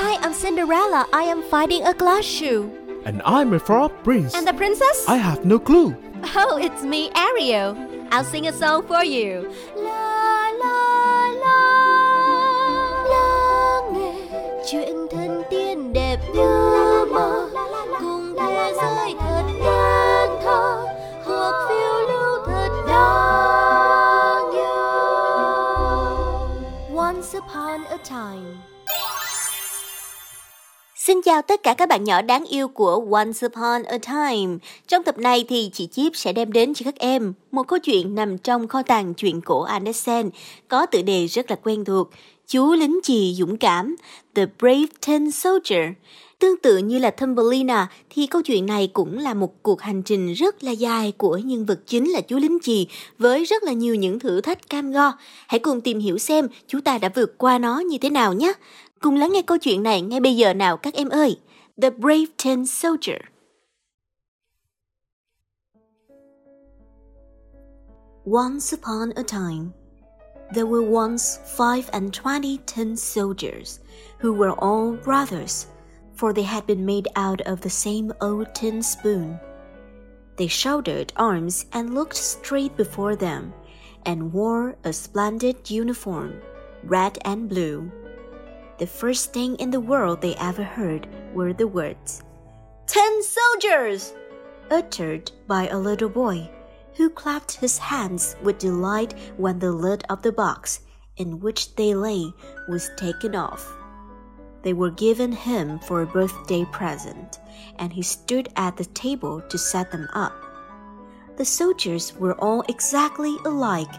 Hi, I'm Cinderella. I am finding a glass shoe. And I'm a frog prince. And the princess? I have no clue. Oh, it's me, Ariel. I'll sing a song for you. La la Xin chào tất cả các bạn nhỏ đáng yêu của Once Upon a Time. Trong tập này thì chị Chip sẽ đem đến cho các em một câu chuyện nằm trong kho tàng truyện cổ Andersen có tựa đề rất là quen thuộc. Chú lính chì dũng cảm, The Brave Tin Soldier. Tương tự như là Thumbelina thì câu chuyện này cũng là một cuộc hành trình rất là dài của nhân vật chính là chú lính chì với rất là nhiều những thử thách cam go. Hãy cùng tìm hiểu xem chúng ta đã vượt qua nó như thế nào nhé. Cùng lắng nghe câu chuyện này ngay bây giờ nào các em ơi. The Brave Tin Soldier Once upon a time, there were once five and twenty tin soldiers, who were all brothers, for they had been made out of the same old tin spoon. They shouldered arms and looked straight before them, and wore a splendid uniform, red and blue. The first thing in the world they ever heard were the words, Ten soldiers! uttered by a little boy, who clapped his hands with delight when the lid of the box in which they lay was taken off. They were given him for a birthday present, and he stood at the table to set them up. The soldiers were all exactly alike,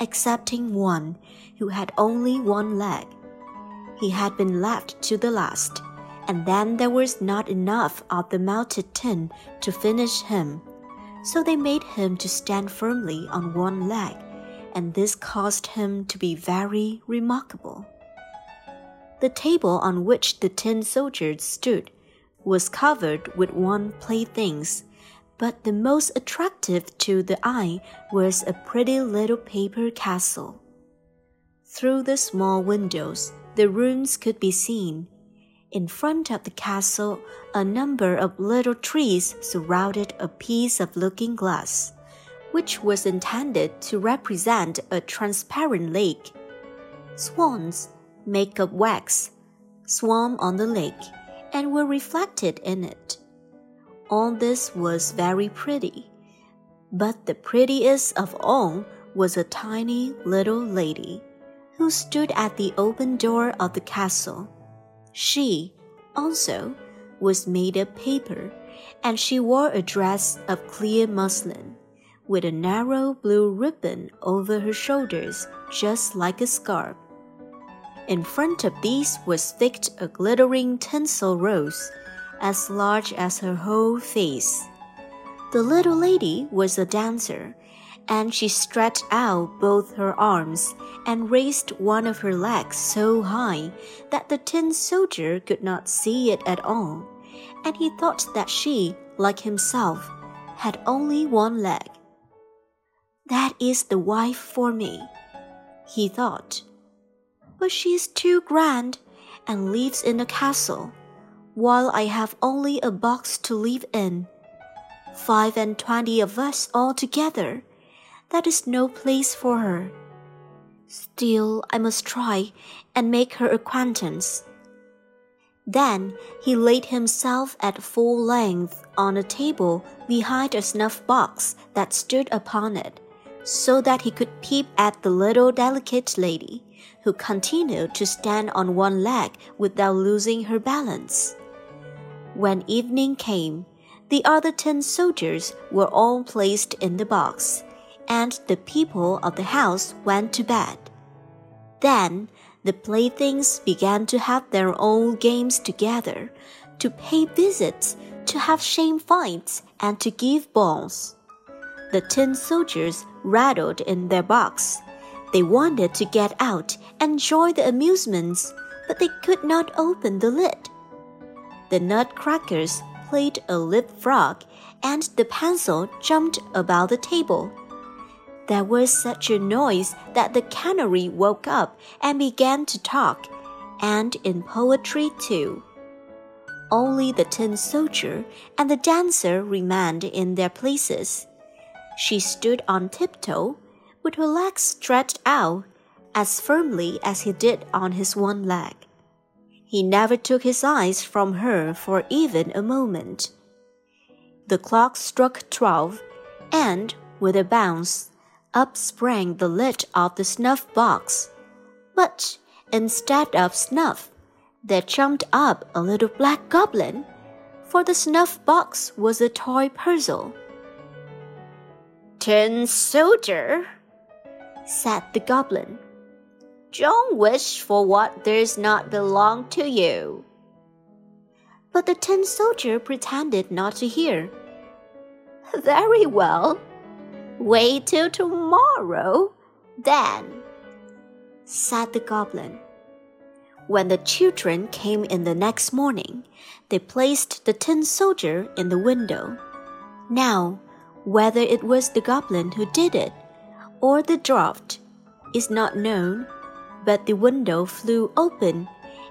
excepting one who had only one leg. He had been left to the last, and then there was not enough of the melted tin to finish him. So they made him to stand firmly on one leg, and this caused him to be very remarkable. The table on which the tin soldiers stood was covered with one playthings, but the most attractive to the eye was a pretty little paper castle. Through the small windows, the rooms could be seen. In front of the castle, a number of little trees surrounded a piece of looking glass, which was intended to represent a transparent lake. Swans, made of wax, swam on the lake and were reflected in it. All this was very pretty, but the prettiest of all was a tiny little lady who stood at the open door of the castle. She, also, was made of paper, and she wore a dress of clear muslin, with a narrow blue ribbon over her shoulders, just like a scarf. In front of these was fixed a glittering tinsel rose, as large as her whole face. The little lady was a dancer, and she stretched out both her arms and raised one of her legs so high that the tin soldier could not see it at all, and he thought that she, like himself, had only one leg. That is the wife for me, he thought. But she is too grand and lives in a castle, while I have only a box to live in. Five and twenty of us all together that is no place for her. Still, I must try and make her acquaintance. Then he laid himself at full length on a table behind a snuff box that stood upon it, so that he could peep at the little delicate lady, who continued to stand on one leg without losing her balance. When evening came, the other ten soldiers were all placed in the box, and the people of the house went to bed. Then the playthings began to have their own games together, to pay visits, to have shame fights, and to give balls. The tin soldiers rattled in their box. They wanted to get out and join the amusements, but they could not open the lid. The nutcrackers played a lip frog, and the pencil jumped about the table. There was such a noise that the canary woke up and began to talk, and in poetry too. Only the tin soldier and the dancer remained in their places. She stood on tiptoe, with her legs stretched out, as firmly as he did on his one leg. He never took his eyes from her for even a moment. The clock struck twelve, and, with a bounce, up sprang the lid of the snuff box. But instead of snuff, there jumped up a little black goblin, for the snuff box was a toy puzzle. Tin soldier, said the goblin, don't wish for what does not belong to you. But the tin soldier pretended not to hear. Very well. Wait till tomorrow, then, said the goblin. When the children came in the next morning, they placed the tin soldier in the window. Now, whether it was the goblin who did it or the draught is not known, but the window flew open,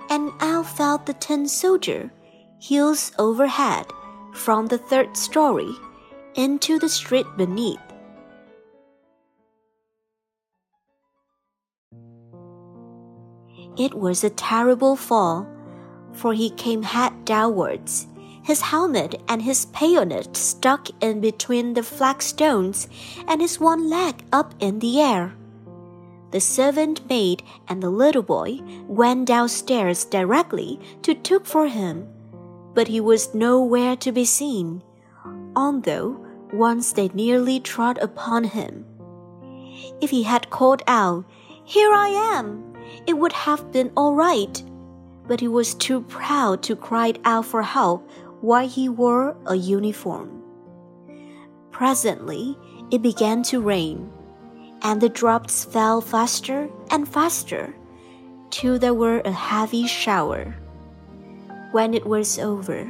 and out fell the tin soldier, heels over head, from the third story into the street beneath. It was a terrible fall, for he came head downwards, his helmet and his bayonet stuck in between the flagstones, and his one leg up in the air. The servant maid and the little boy went downstairs directly to look for him, but he was nowhere to be seen, although once they nearly trod upon him. If he had called out, Here I am! It would have been all right. But he was too proud to cry out for help while he wore a uniform. Presently, it began to rain, and the drops fell faster and faster till there were a heavy shower. When it was over,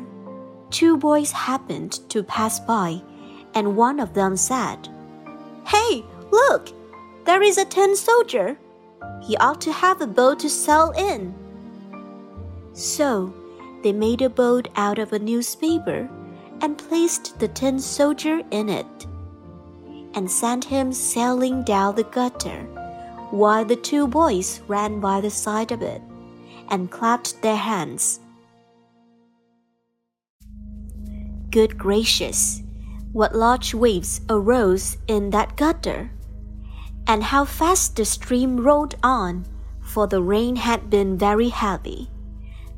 two boys happened to pass by, and one of them said, Hey, look! There is a tin soldier! He ought to have a boat to sail in. So they made a boat out of a newspaper and placed the tin soldier in it, and sent him sailing down the gutter, while the two boys ran by the side of it and clapped their hands. Good gracious, what large waves arose in that gutter! And how fast the stream rolled on, for the rain had been very heavy.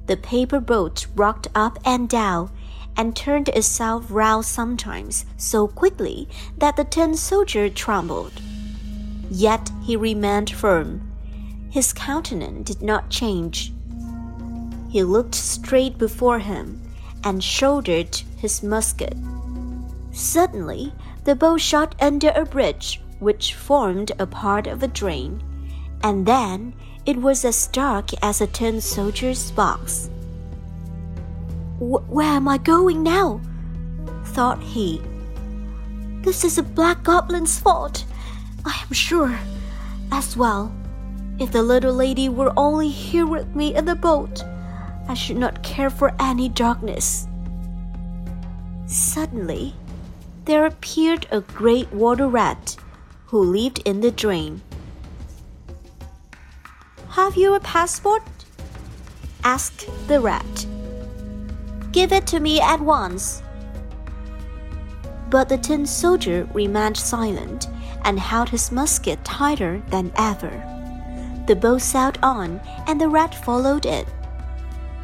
The paper boat rocked up and down and turned itself round sometimes so quickly that the tin soldier trembled. Yet he remained firm. His countenance did not change. He looked straight before him and shouldered his musket. Suddenly, the boat shot under a bridge which formed a part of a drain, and then it was as dark as a tin soldier's box. Where am I going now? thought he. This is a black goblin's fault, I am sure. As well, if the little lady were only here with me in the boat, I should not care for any darkness. Suddenly, there appeared a great water rat who lived in the drain. Have you a passport? asked the rat. Give it to me at once. But the tin soldier remained silent and held his musket tighter than ever. The boat sailed on, and the rat followed it.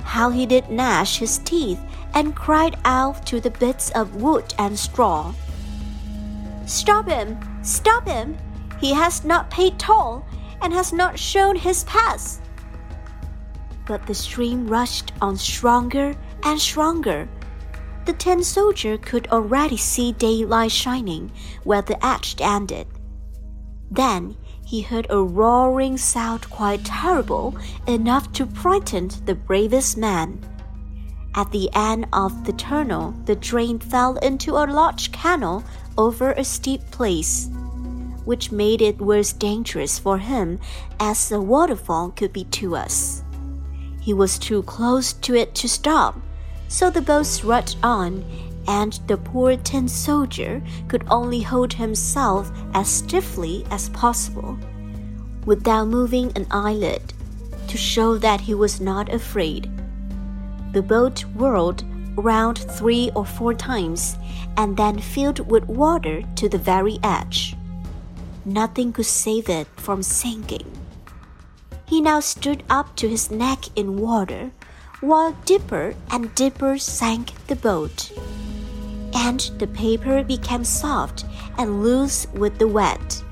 How he did gnash his teeth and cried out to the bits of wood and straw. Stop him! Stop him! He has not paid toll and has not shown his pass. But the stream rushed on stronger and stronger. The tin soldier could already see daylight shining where the edge ended. Then he heard a roaring sound quite terrible enough to frighten the bravest man. At the end of the tunnel, the drain fell into a large canal over a steep place, which made it worse dangerous for him as the waterfall could be to us. He was too close to it to stop, so the boat rushed on, and the poor tin soldier could only hold himself as stiffly as possible, without moving an eyelid, to show that he was not afraid. The boat whirled round three or four times and then filled with water to the very edge. Nothing could save it from sinking. He now stood up to his neck in water, while deeper and deeper sank the boat. And the paper became soft and loose with the wet,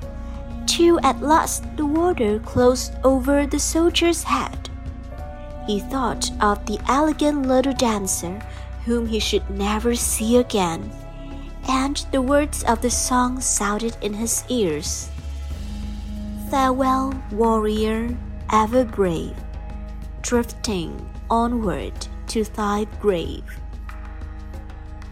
till at last the water closed over the soldier's head. He thought of the elegant little dancer whom he should never see again, and the words of the song sounded in his ears. Farewell, warrior, ever brave, drifting onward to thy grave.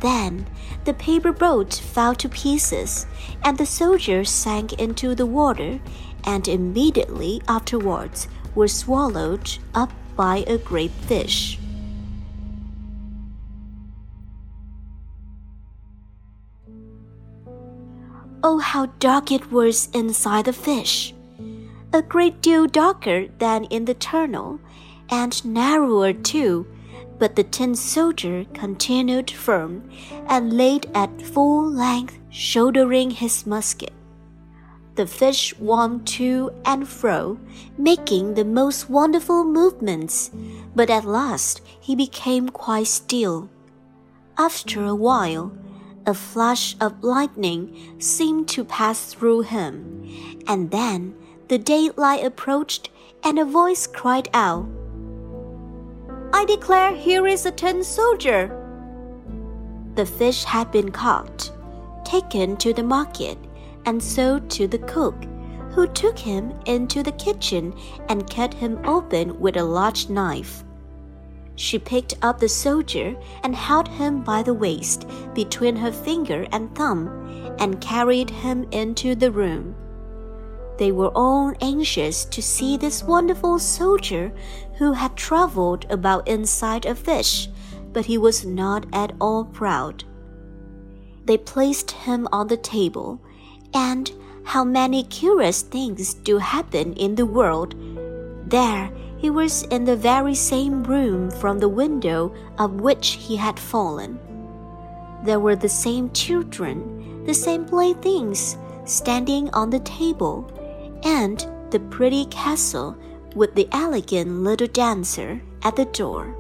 Then the paper boat fell to pieces, and the soldiers sank into the water, and immediately afterwards were swallowed up by a great fish. Oh, how dark it was inside the fish! A great deal darker than in the tunnel, and narrower too. But the tin soldier continued firm and laid at full length, shouldering his musket. The fish swam to and fro, making the most wonderful movements, but at last he became quite still. After a while, a flash of lightning seemed to pass through him, and then the daylight approached, and a voice cried out, I declare here is a tin soldier. The fish had been caught, taken to the market, and so to the cook, who took him into the kitchen and cut him open with a large knife. She picked up the soldier and held him by the waist between her finger and thumb and carried him into the room. They were all anxious to see this wonderful soldier who had traveled about inside a fish, but he was not at all proud. They placed him on the table, and how many curious things do happen in the world. There he was in the very same room from the window of which he had fallen. There were the same children, the same playthings standing on the table, and the pretty castle with the elegant little dancer at the door.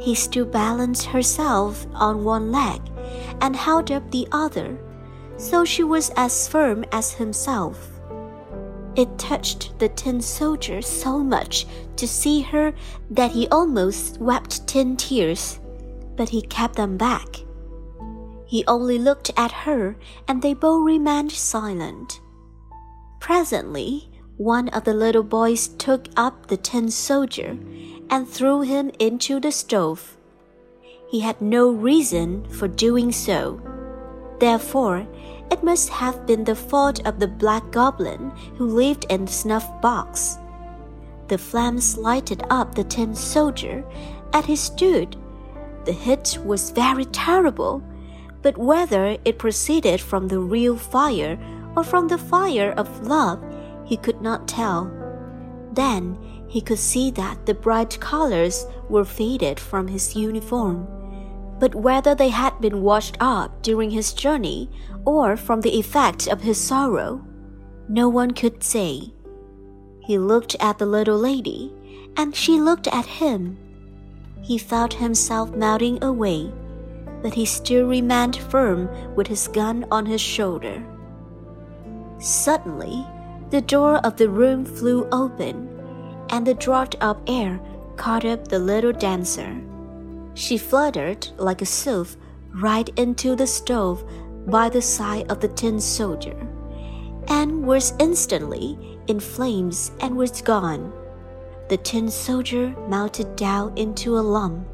He still balanced herself on one leg and held up the other, so she was as firm as himself. It touched the tin soldier so much to see her that he almost wept tin tears, but he kept them back. He only looked at her, and they both remained silent. Presently, one of the little boys took up the tin soldier and threw him into the stove. He had no reason for doing so. Therefore, it must have been the fault of the black goblin who lived in the snuff box. The flames lighted up the tin soldier, and he stood. The hit was very terrible, but whether it proceeded from the real fire or from the fire of love, he could not tell. Then he could see that the bright colors were faded from his uniform but whether they had been washed up during his journey or from the effect of his sorrow, no one could say. He looked at the little lady, and she looked at him. He felt himself melting away, but he still remained firm with his gun on his shoulder. Suddenly, the door of the room flew open, and the draught of air caught up the little dancer. She fluttered like a sylph right into the stove by the side of the tin soldier, and was instantly in flames and was gone. The tin soldier melted down into a lump,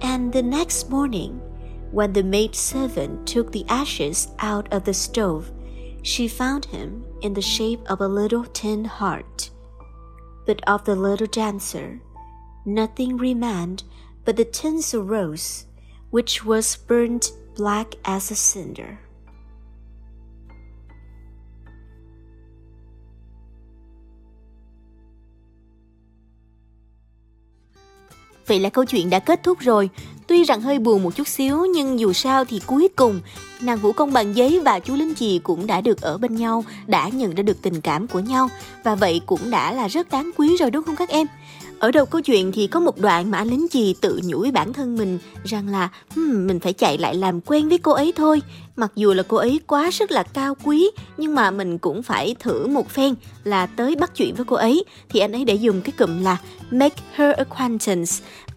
and the next morning, when the maid servant took the ashes out of the stove, she found him in the shape of a little tin heart. But of the little dancer, nothing remained but the tinsel rose, which was burnt black as a cinder. Vậy là câu chuyện đã kết thúc rồi. Tuy rằng hơi buồn một chút xíu nhưng dù sao thì cuối cùng nàng vũ công bằng giấy và chú linh chì cũng đã được ở bên nhau, đã nhận ra được tình cảm của nhau và vậy cũng đã là rất đáng quý rồi đúng không các em? Ở đầu câu chuyện thì có một đoạn mà anh lính chì tự nhủ với bản thân mình rằng là hmm, mình phải chạy lại làm quen với cô ấy thôi. Mặc dù là cô ấy quá sức là cao quý nhưng mà mình cũng phải thử một phen là tới bắt chuyện với cô ấy. Thì anh ấy để dùng cái cụm là make her acquaintance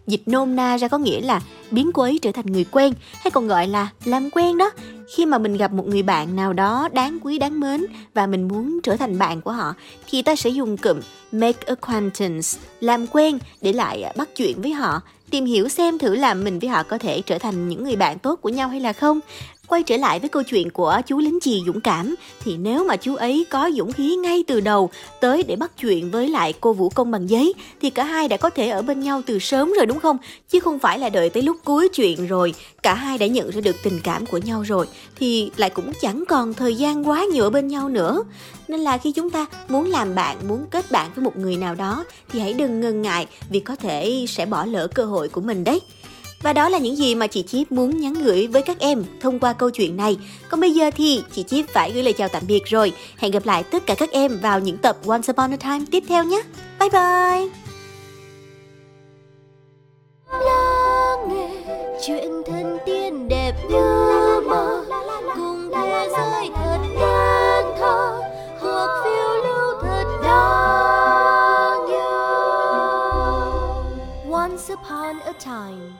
dịch nôm na ra có nghĩa là biến cô ấy trở thành người quen, hay còn gọi là làm quen đó. Khi mà mình gặp một người bạn nào đó đáng quý, đáng mến và mình muốn trở thành bạn của họ, thì ta sẽ dùng cụm make acquaintance, làm quen để lại à, bắt chuyện với họ, tìm hiểu xem thử là mình với họ có thể trở thành những người bạn tốt của nhau hay là không quay trở lại với câu chuyện của chú lính chì dũng cảm. Thì nếu mà chú ấy có dũng khí ngay từ đầu tới để bắt chuyện với lại cô vũ công bằng giấy, thì cả hai đã có thể ở bên nhau từ sớm rồi, đúng không? Chứ không phải là đợi tới lúc cuối chuyện rồi, cả hai đã nhận ra được tình cảm của nhau rồi, thì lại cũng chẳng còn thời gian quá nhiều ở bên nhau nữa. Nên là khi chúng ta muốn làm bạn, muốn kết bạn với một người nào đó, thì hãy đừng ngần ngại vì có thể sẽ bỏ lỡ cơ hội của mình đấy và đó là những gì mà chị Chip muốn nhắn gửi với các em thông qua câu chuyện này. Còn bây giờ thì chị Chip phải gửi lời chào tạm biệt rồi. Hẹn gặp lại tất cả các em vào những tập Once Upon a Time tiếp theo nhé. Bye bye! lắng nghe chuyện thân tiên đẹp như mơ cùng thế giới thật đáng thơ hoặc phiêu lưu thật đáng yêu once upon a time